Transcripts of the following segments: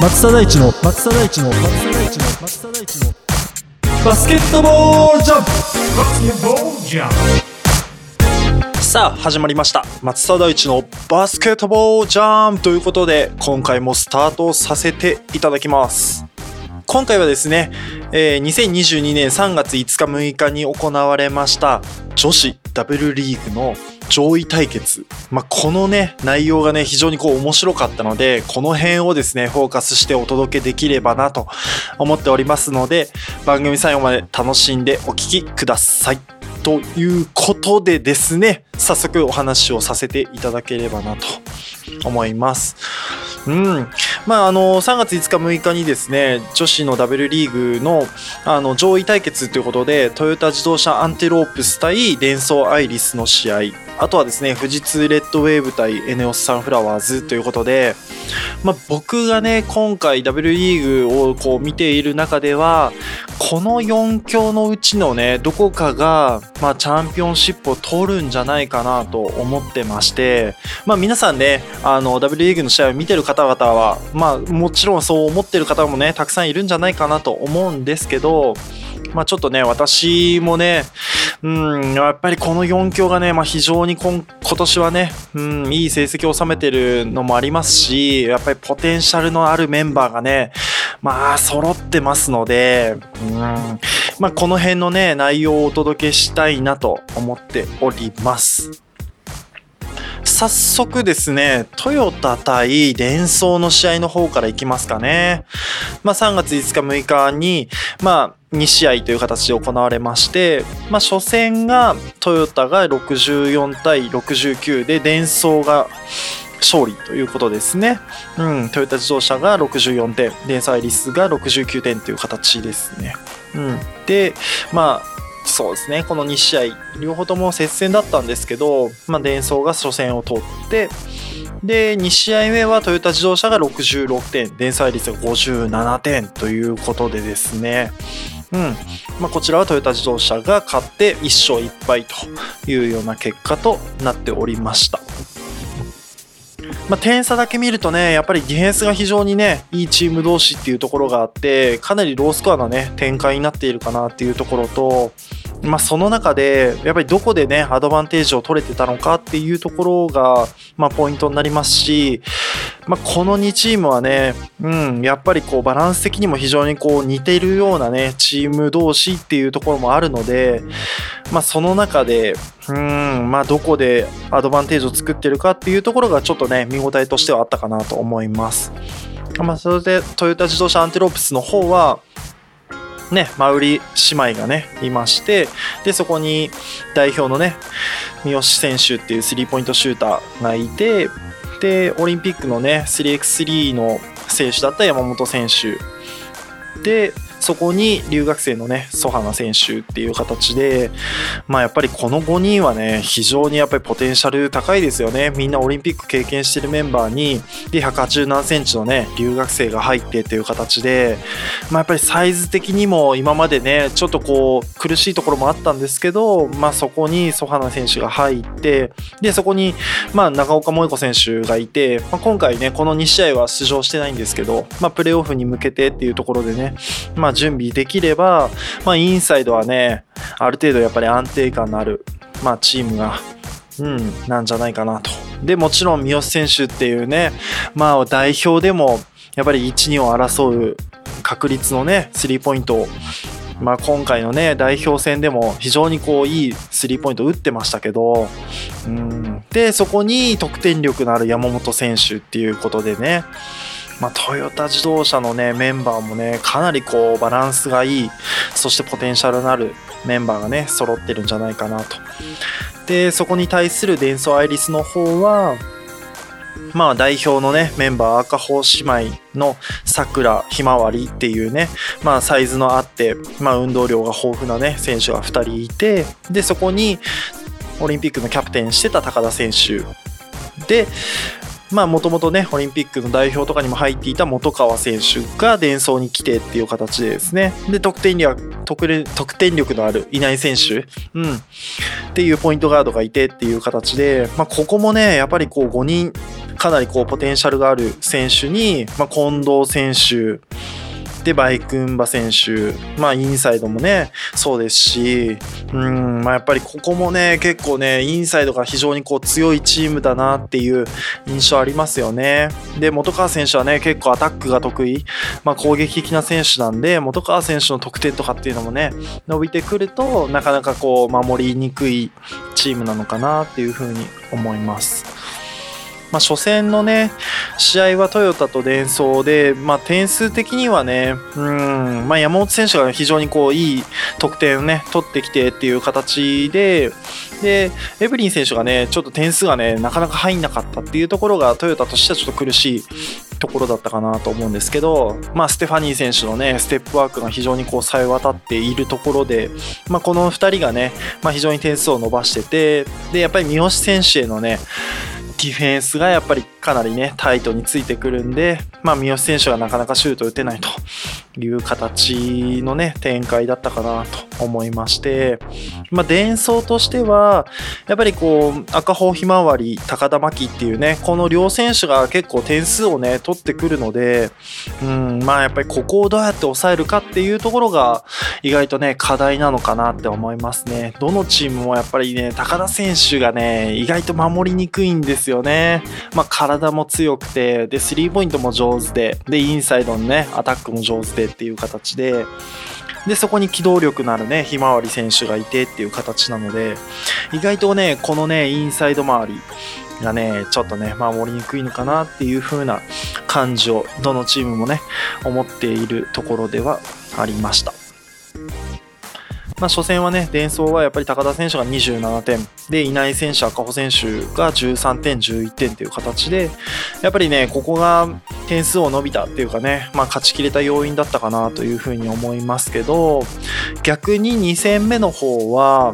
松田大地の松田大地の松田大地の松田大地のバスケットボールジャンプさあ始まりました。松田大地のバスケットボールジャンということで今回もスタートさせていただきます。今回はですね、えー2022年3月5日6日に行われました女子ダブルリーグの上位対決、まあ、このね内容がね非常にこう面白かったのでこの辺をですねフォーカスしてお届けできればなと思っておりますので番組最後まで楽しんでお聞きください。ということでですね早速お話をさせていただければなと思います。うん、まああの3月5日6日にですね女子のダブルリーグのあの上位対決ということでトヨタ自動車アンテロープス対デンソーアイリスの試合あとはですね富士通レッドウェーブ対エネオスサンフラワーズということで、まあ、僕がね今回ダブルリーグをこう見ている中ではこの4強のうちのねどこかが、まあ、チャンピオンシップを取るんじゃないかなと思ってまして、まあ、皆さんねあのダブルリーグの試合を見てる方々は、まあ、もちろんそう思ってる方もねたくさんいるんじゃないかなと思うんですけど、まあ、ちょっとね私もねうんやっぱりこの4強がね、まあ、非常に今今年はね、うん、いい成績を収めてるのもありますしやっぱりポテンシャルのあるメンバーがねまあ揃ってますので、うんまあ、この辺のね内容をお届けしたいなと思っております。早速ですね、トヨタ対デンソーの試合の方からいきますかね。まあ、3月5日6日に、まあ、2試合という形で行われまして、まあ、初戦がトヨタが64対69でデンソーが勝利ということですね。うん、トヨタ自動車が64点、デンソーアイリスが69点という形ですね。うん、で、まあ、そうですね。この2試合両方とも接戦だったんですけど、まあ、デンソーが初戦を取ってで2試合目はトヨタ自動車が66点デンソーアイリスが57点ということでですね。うん。まあ、こちらはトヨタ自動車が勝って1勝1敗というような結果となっておりました。まあ、点差だけ見るとね、やっぱりディフェンスが非常にね、いいチーム同士っていうところがあって、かなりロースコアなね、展開になっているかなっていうところと、まあ、その中で、やっぱりどこでね、アドバンテージを取れてたのかっていうところが、まあ、ポイントになりますし、まあ、この2チームはね、うん、やっぱりこう、バランス的にも非常にこう、似てるようなね、チーム同士っていうところもあるので、まあ、その中で、うん、まあ、どこでアドバンテージを作ってるかっていうところがちょっとね、見応えとしてはあったかなと思います。まあ、それで、トヨタ自動車アンテロープスの方は、ね、マウリ姉妹がね、いまして、で、そこに代表のね、三好選手っていうスリーポイントシューターがいて、で、オリンピックのね、3x3 の選手だった山本選手。で、そこに留学生のね、ソハナ選手っていう形で、まあやっぱりこの5人はね、非常にやっぱりポテンシャル高いですよね。みんなオリンピック経験してるメンバーに、で、180何センチのね、留学生が入ってっていう形で、まあやっぱりサイズ的にも今までね、ちょっとこう苦しいところもあったんですけど、まあそこにソハナ選手が入って、で、そこに、まあ長岡萌子選手がいて、まあ、今回ね、この2試合は出場してないんですけど、まあプレーオフに向けてっていうところでね、まあ準備できれば、まあインサイドはね、ある程度やっぱり安定感のある、まあチームが、うん、なんじゃないかなと。で、もちろん三好選手っていうね、まあ代表でもやっぱり1、2を争う確率のね、スリーポイントを、まあ今回のね、代表戦でも非常にこういいスリーポイント打ってましたけど、うん、で、そこに得点力のある山本選手っていうことでね、まあ、トヨタ自動車のねメンバーもねかなりこうバランスがいいそしてポテンシャルのあるメンバーがね揃ってるんじゃないかなと。でそこに対するデンソーアイリスの方はまあ代表のねメンバー赤穂姉妹のさくらひまわりっていうねまあサイズのあってまあ運動量が豊富なね選手が2人いてでそこにオリンピックのキャプテンしてた高田選手。でまあもともとね、オリンピックの代表とかにも入っていた本川選手が伝送に来てっていう形でですね。で、得点力、得得点力のあるいない選手、うん。っていうポイントガードがいてっていう形で、まあここもね、やっぱりこう5人、かなりこうポテンシャルがある選手に、まあ近藤選手、で、バイクンバ選手、まあ、インサイドもね、そうですし、うん、まあ、やっぱりここもね、結構ね、インサイドが非常にこう強いチームだなっていう印象ありますよね。で、本川選手はね、結構アタックが得意、まあ、攻撃的な選手なんで、本川選手の得点とかっていうのもね、伸びてくると、なかなかこう、守りにくいチームなのかなっていうふうに思います。まあ、初戦のね、試合はトヨタとデンソーで、まあ、点数的にはね、うん、まあ、山本選手が非常にこう、いい得点をね、取ってきてっていう形で、で、エブリン選手がね、ちょっと点数がね、なかなか入んなかったっていうところが、トヨタとしてはちょっと苦しいところだったかなと思うんですけど、まあ、ステファニー選手のね、ステップワークが非常にこう、さえ渡っているところで、まあ、この2人がね、まあ、非常に点数を伸ばしてて、で、やっぱり三好選手へのね、ディフェンスがやっぱりかなりね、タイトについてくるんで、まあ、三好選手がなかなかシュート打てないという形のね、展開だったかなと思いまして、まあ、伝送としては、やっぱりこう、赤穂ひまわり、高田真希っていうね、この両選手が結構点数をね、取ってくるので、うん、まあ、やっぱりここをどうやって抑えるかっていうところが、意外とね、課題なのかなって思いますね。どのチームもやっぱりね、高田選手がね、意外と守りにくいんですよね。まあ、体も強くて、で、スリーポイントも上手で、で、インサイドのね、アタックも上手でっていう形で、で、そこに機動力のあるね、ひまわり選手がいてっていう形なので、意外とね、このね、インサイド周りがね、ちょっとね、守りにくいのかなっていう風な感じを、どのチームもね、思っているところではありました。まあ、初戦はね、伝送はやっぱり高田選手が27点、で、稲井選手、赤穂選手が13点、11点という形で、やっぱりね、ここが点数を伸びたっていうかね、まあ、勝ちきれた要因だったかなというふうに思いますけど、逆に2戦目の方は、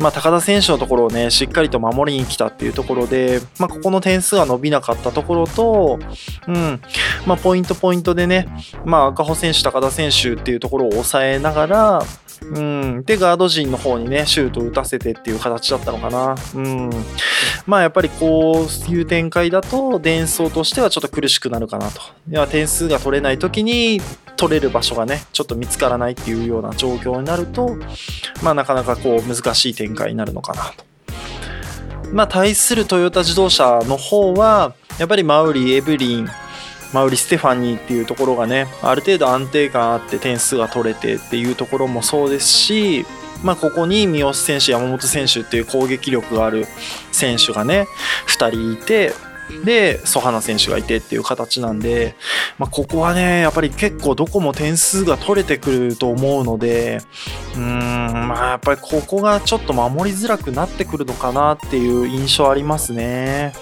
まあ、高田選手のところをね、しっかりと守りに来たっていうところで、まあ、ここの点数が伸びなかったところと、うん、まあ、ポイントポイントでね、まあ、赤穂選手、高田選手っていうところを抑えながら、うん、で、ガード陣の方にね、シュートを打たせてっていう形だったのかな。うん。まあ、やっぱりこういう展開だと、伝送としてはちょっと苦しくなるかなと。では、点数が取れない時に、取れる場所がね、ちょっと見つからないっていうような状況になると、まあ、なかなかこう、難しい展開になるのかなと。まあ、対するトヨタ自動車の方は、やっぱりマウリ、エブリン、マウリ・ステファニーっていうところがね、ある程度安定感あって点数が取れてっていうところもそうですし、まあ、ここに三好選手、山本選手っていう攻撃力がある選手がね、2人いて、で、ソハナ選手がいてっていう形なんで、まあ、ここはね、やっぱり結構どこも点数が取れてくると思うので、うーん、まあ、やっぱりここがちょっと守りづらくなってくるのかなっていう印象ありますね。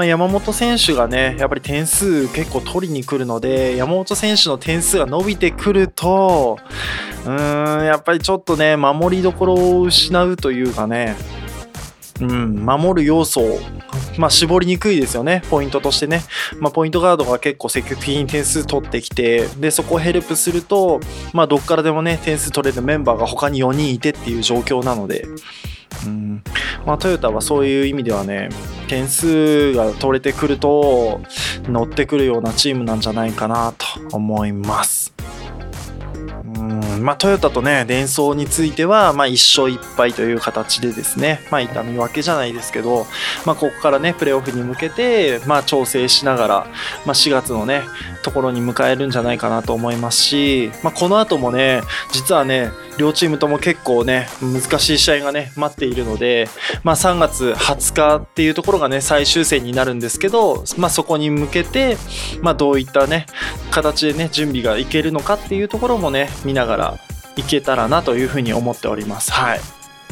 まあ、山本選手がね、やっぱり点数結構取りに来るので、山本選手の点数が伸びてくると、うーん、やっぱりちょっとね、守りどころを失うというかね、うん、守る要素を、まあ、絞りにくいですよね、ポイントとしてね。まあ、ポイントガードが結構積極的に点数取ってきて、で、そこをヘルプすると、まあ、どっからでもね、点数取れるメンバーが他に4人いてっていう状況なので、うんまあ、トヨタはそういう意味ではね、点数が取れてくると、乗ってくるようなチームなんじゃないかなと思います。うんまあ、トヨタとね、デンソーについては、まあ、1勝1敗という形でですね、まあ、痛み分けじゃないですけど、まあ、ここからね、プレーオフに向けて、まあ、調整しながら、まあ、4月のね、ところに迎えるんじゃないかなと思いますし、まあ、この後もね、実はね、両チームとも結構ね、難しい試合がね、待っているので、まあ、3月20日っていうところがね、最終戦になるんですけど、まあ、そこに向けて、まあ、どういったね、形でね、準備がいけるのかっていうところもね、見ながらいけたらなというふうに思っております。はい。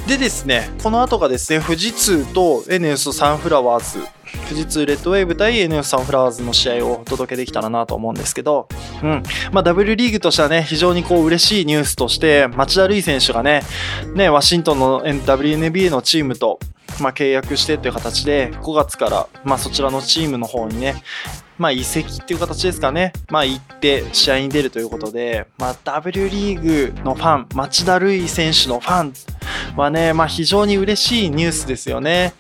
でですね、この後がですね、富士通と NS サンフラワーズ、富士通レッドウェーブ対 NS サンフラワーズの試合をお届けできたらなと思うんですけど、うん。まあ、W リーグとしてはね、非常にこう嬉しいニュースとして、町田瑠唯選手がね、ね、ワシントンの WNBA のチームと、まあ、契約してっていう形で5月から、まあ、そちらのチームの方にね、まあ、移籍っていう形ですかね、まあ、行って試合に出るということで、まあ、W リーグのファン町田瑠唯選手のファンはね、まあ、非常に嬉しいニュースですよね。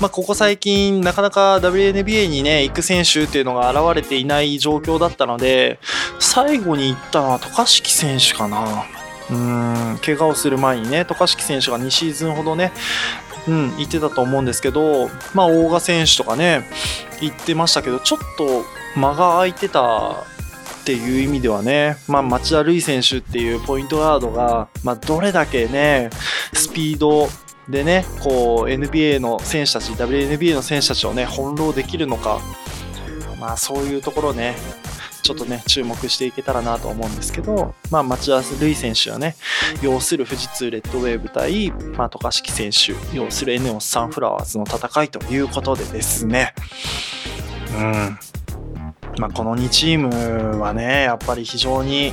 まあ、ここ最近なかなか WNBA にね行く選手っていうのが現れていない状況だったので最後に行ったのは渡嘉敷選手かな。うん怪我をする前にね渡嘉敷選手が2シーズンほどねうん、行ってたと思うんですけど、まあ、大賀選手とかね行ってましたけどちょっと間が空いてたっていう意味ではね、まあ、町田瑠唯選手っていうポイントガードが、まあ、どれだけねスピードでねこう NBA の選手たち WNBA の選手たちをね翻弄できるのか、まあ、そういうところねちょっとね注目していけたらなと思うんですけど、まあ、町田瑠唯選手はね要する富士通レッドウェーブ対、まあ、渡嘉敷選手要するエネオスサンフラワーズの戦いということでですね。うん。まあ、この2チームはねやっぱり非常に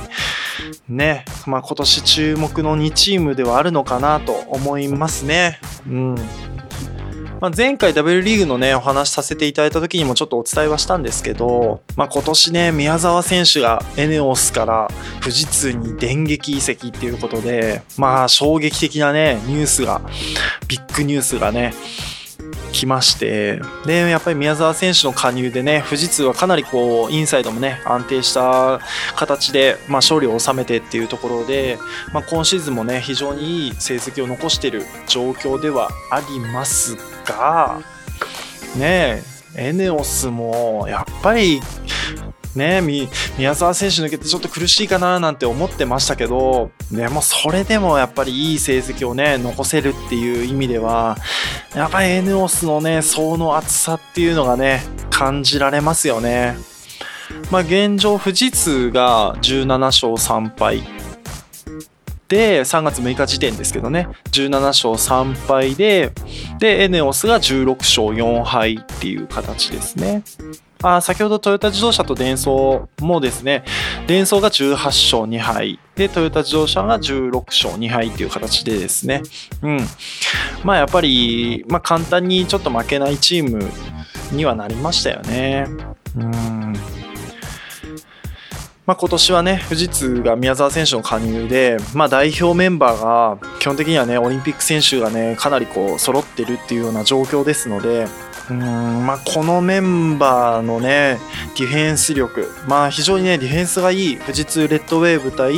ね、まあ、今年注目の2チームではあるのかなと思いますね。うんまあ、前回 W リーグのねお話しさせていただいた時にもちょっとお伝えはしたんですけど、まあ、今年ね宮沢選手がエネオスから富士通に電撃移籍っていうことでまあ衝撃的なねニュースがビッグニュースがね来ましてでやっぱり宮沢選手の加入でね富士通はかなりこうインサイドもね安定した形で、まあ、勝利を収めてっていうところで、まあ、今シーズンもね非常にいい成績を残している状況ではありますがねえエネオスもやっぱりね宮沢選手抜けてちょっと苦しいかななんて思ってましたけどでもそれでもやっぱりいい成績をね残せるっていう意味ではやっぱりエネオスのね層の厚さっていうのがね感じられますよね。まあ現状富士通が17勝3敗で3月6日時点ですけどね17勝3敗ででエネオスが16勝4敗っていう形ですね。あ先ほどトヨタ自動車とデンソーもですね、デンソーが18勝2敗、で、トヨタ自動車が16勝2敗っていう形でですね、うん。まあやっぱり、まあ簡単にちょっと負けないチームにはなりましたよね。うん。まあ、今年はね、富士通が宮沢選手の加入で、まあ、代表メンバーが基本的にはね、オリンピック選手がね、かなりこう揃ってるっていうような状況ですので、うんまあ、このメンバーのね、ディフェンス力、まあ、非常にね、ディフェンスがいい富士通レッドウェーブ対、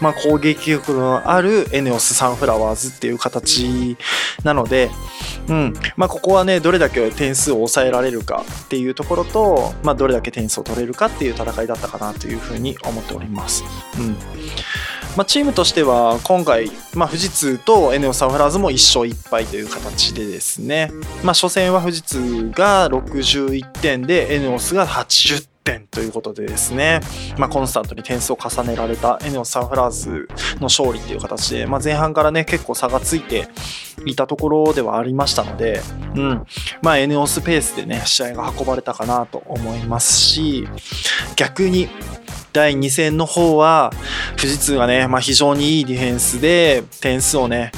まあ、攻撃力のあるエネオスサンフラワーズっていう形なので、うんまあ、ここはね、どれだけ点数を抑えられるかっていうところと、まあ、どれだけ点数を取れるかっていう戦いだったかなというふうに思っております。うんまあ、チームとしては今回、まあ、富士通とエネオサンフラーズも1勝1敗という形でですね、まあ、初戦は富士通が61点でエネオスが80点ということでですね、まあ、コンスタントに点数を重ねられたエネオサンフラーズの勝利っていう形で、まあ、前半からね結構差がついていたところではありましたので、うん。まあ、エネオスペースでね試合が運ばれたかなと思いますし逆に第2戦の方は富士通がね、まあ、非常にいいディフェンスで点数をね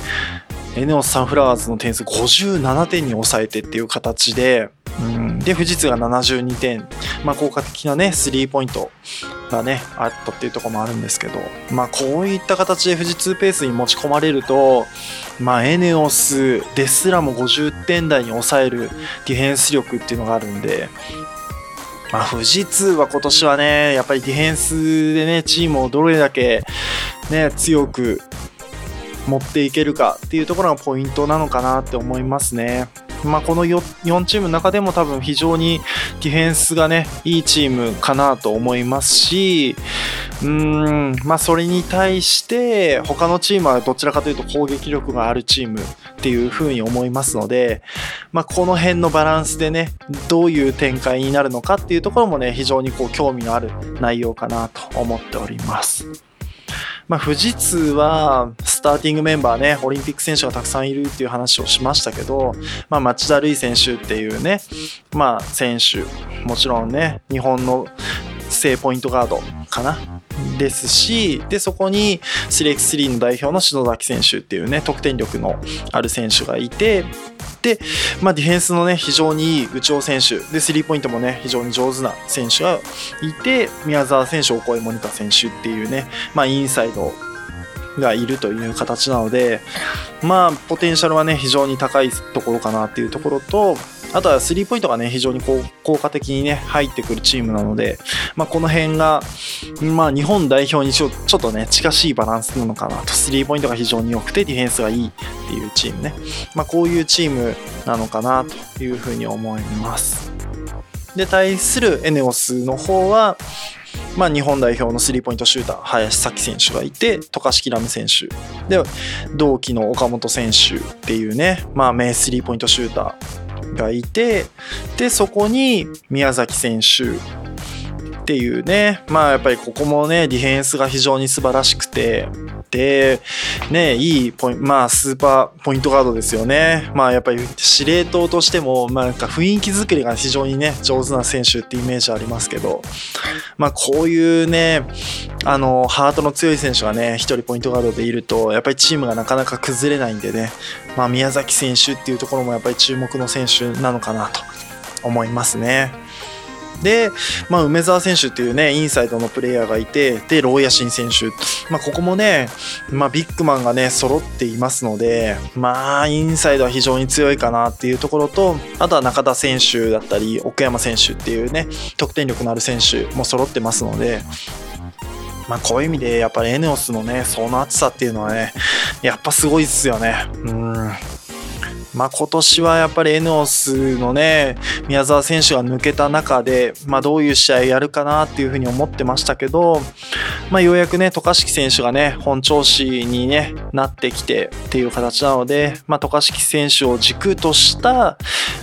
エネオスサンフラワーズの点数57点に抑えてっていう形で、うん、で富士通が72点、まあ、効果的なねスリーポイントがねあったっていうところもあるんですけど、まあ、こういった形で富士通ペースに持ち込まれると、まあ、エネオスですらも50点台に抑えるディフェンス力っていうのがあるんで、まあ、富士通は今年はね、やっぱりディフェンスでね、チームをどれだけね、強く持っていけるかっていうところがポイントなのかなって思いますね。まあ、この 4, 4チームの中でも多分非常にディフェンスがね、いいチームかなと思いますし、うーん、まあ、それに対して他のチームはどちらかというと攻撃力があるチームっていうふうに思いますので、まあ、この辺のバランスでね、どういう展開になるのかっていうところもね、非常にこう興味のある内容かなと思っております。まあ、富士通はスターティングメンバーね、オリンピック選手がたくさんいるっていう話をしましたけど、まあ、町田瑠唯選手っていうね、まあ、選手、もちろんね、日本の正ポイントガードかなですし、で、そこに 3x3 の代表の篠崎選手っていうね、得点力のある選手がいて、で、まあ、ディフェンスのね、非常にいい内尾選手、で、スリーポイントもね、非常に上手な選手がいて、宮澤選手、オコエモニカ選手っていうね、まあ、インサイドがいるという形なので、まあ、ポテンシャルはね、非常に高いところかなっていうところと、あとはスリーポイントがね、非常にこう効果的にね、入ってくるチームなので、まあ、この辺が、まあ、日本代表にちょちょっとね、近しいバランスなのかなと。スリーポイントが非常に良くて、ディフェンスがいいっていうチームね。まあ、こういうチームなのかなというふうに思います。で、対するエネオスの方は、まあ、日本代表のスリーポイントシューター、林咲選手がいて、渡嘉敷ラム選手。で、同期の岡本選手っていうね、まあ、名スリーポイントシューターがいて、で、そこに宮崎選手っていうね、まあ、やっぱりここもね、ディフェンスが非常に素晴らしくて、で、ね、いいポイント、まあ、スーパーポイントガードですよね。まあ、やっぱり司令塔としても、まあ、なんか雰囲気作りが非常にね、上手な選手ってイメージありますけど、まあ、こういうね、あの、ハートの強い選手がね、一人ポイントガードでいると、やっぱりチームがなかなか崩れないんでね、まあ、宮崎選手っていうところもやっぱり注目の選手なのかなと思いますね。で、まあ、梅澤選手っていうね、インサイドのプレイヤーがいて、で、ローヤシン選手。まあ、ここもね、まあ、ビッグマンがね、揃っていますので、まあ、インサイドは非常に強いかなっていうところと、あとは中田選手だったり、奥山選手っていうね、得点力のある選手も揃ってますので、まあ、こういう意味で、やっぱりエネオスのね、その厚さっていうのはね、やっぱすごいですよね。うん。まあ、今年はやっぱりエネオスのね、宮澤選手が抜けた中で、まあ、どういう試合やるかなっていうふうに思ってましたけど、まあ、ようやくね、渡嘉敷選手がね、本調子に、ね、なってきてっていう形なので、まあ、渡嘉敷選手を軸とした、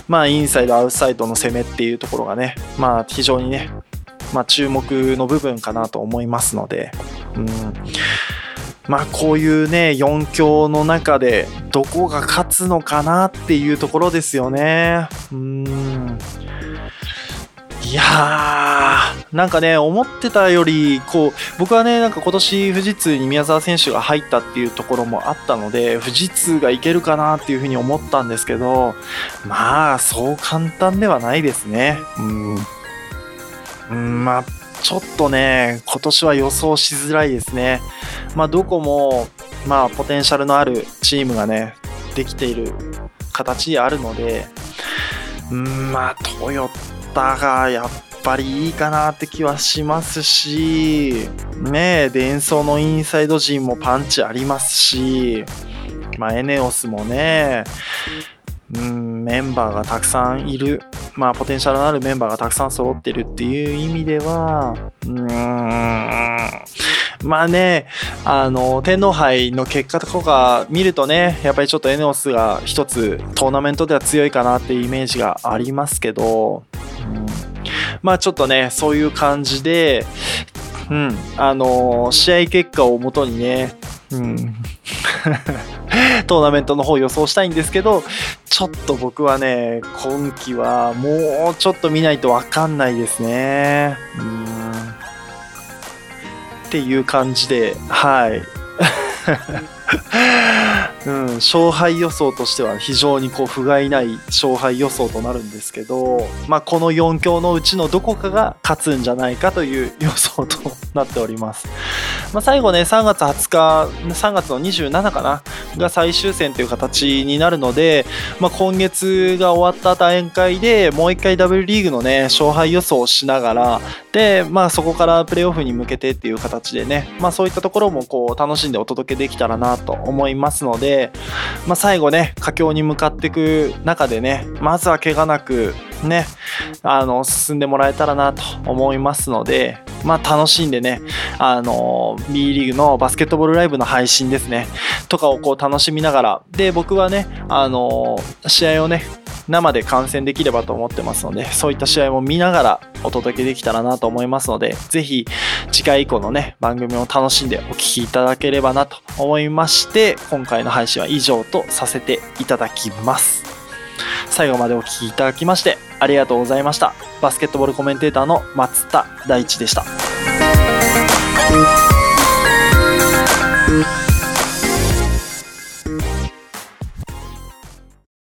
まあ、インサイド、アウトサイドの攻めっていうところがね、まあ、非常にね、まあ、注目の部分かなと思いますので、うん。まあこういうね4強の中でどこが勝つのかなっていうところですよね。うんいやーなんかね思ってたよりこう僕はねなんか今年富士通に宮澤選手が入ったっていうところもあったので富士通がいけるかなっていうふうに思ったんですけどまあそう簡単ではないですね。うん、うん、まあちょっとね今年は予想しづらいですね。まあ、どこも、まあ、ポテンシャルのあるチームがね、できている形であるので、うん、まあ、トヨタがやっぱりいいかなって気はしますし、ねえ、伝送のインサイド陣もパンチありますし、まあ、エネオスもね、うん、メンバーがたくさんいる、まあ、ポテンシャルのあるメンバーがたくさん揃ってるっていう意味では、うーん、まあね、あの、天皇杯の結果とか見るとね、やっぱりちょっとエネオスが一つトーナメントでは強いかなっていうイメージがありますけど、うん、まあちょっとね、そういう感じで、うん、あの、試合結果をもとにね、うん、トーナメントの方予想したいんですけど、ちょっと僕はね、今季はもうちょっと見ないとわかんないですね。うんっていう感じで、はい。うん、勝敗予想としては非常にこう不甲斐ない勝敗予想となるんですけど、まあ、この4強のうちのどこかが勝つんじゃないかという予想となっております。まあ、最後ね、3月20日、3月の27かな、が最終戦という形になるので、まあ、今月が終わった段階でもう一回 W リーグのね、勝敗予想をしながら、で、まあ、そこからプレーオフに向けてっていう形でね、まあ、そういったところもこう楽しんでお届けできたらなと思いますので、まあ、最後ね、佳境に向かっていく中でね、まずは怪我なく、ね、あの、進んでもらえたらなと思いますので、まあ、楽しんでね、あの、B リーグのバスケットボールライブの配信ですね、とかをこう楽しみながら、で、僕はね、あの、試合をね、生で観戦できればと思ってますので、そういった試合も見ながらお届けできたらなと思いますので、ぜひ次回以降のね、番組を楽しんでお聴きいただければなと思いまして、今回の配信は以上とさせていただきます。最後までお聴きいただきましてありがとうございました。バスケットボールコメンテーターの松田大地でした。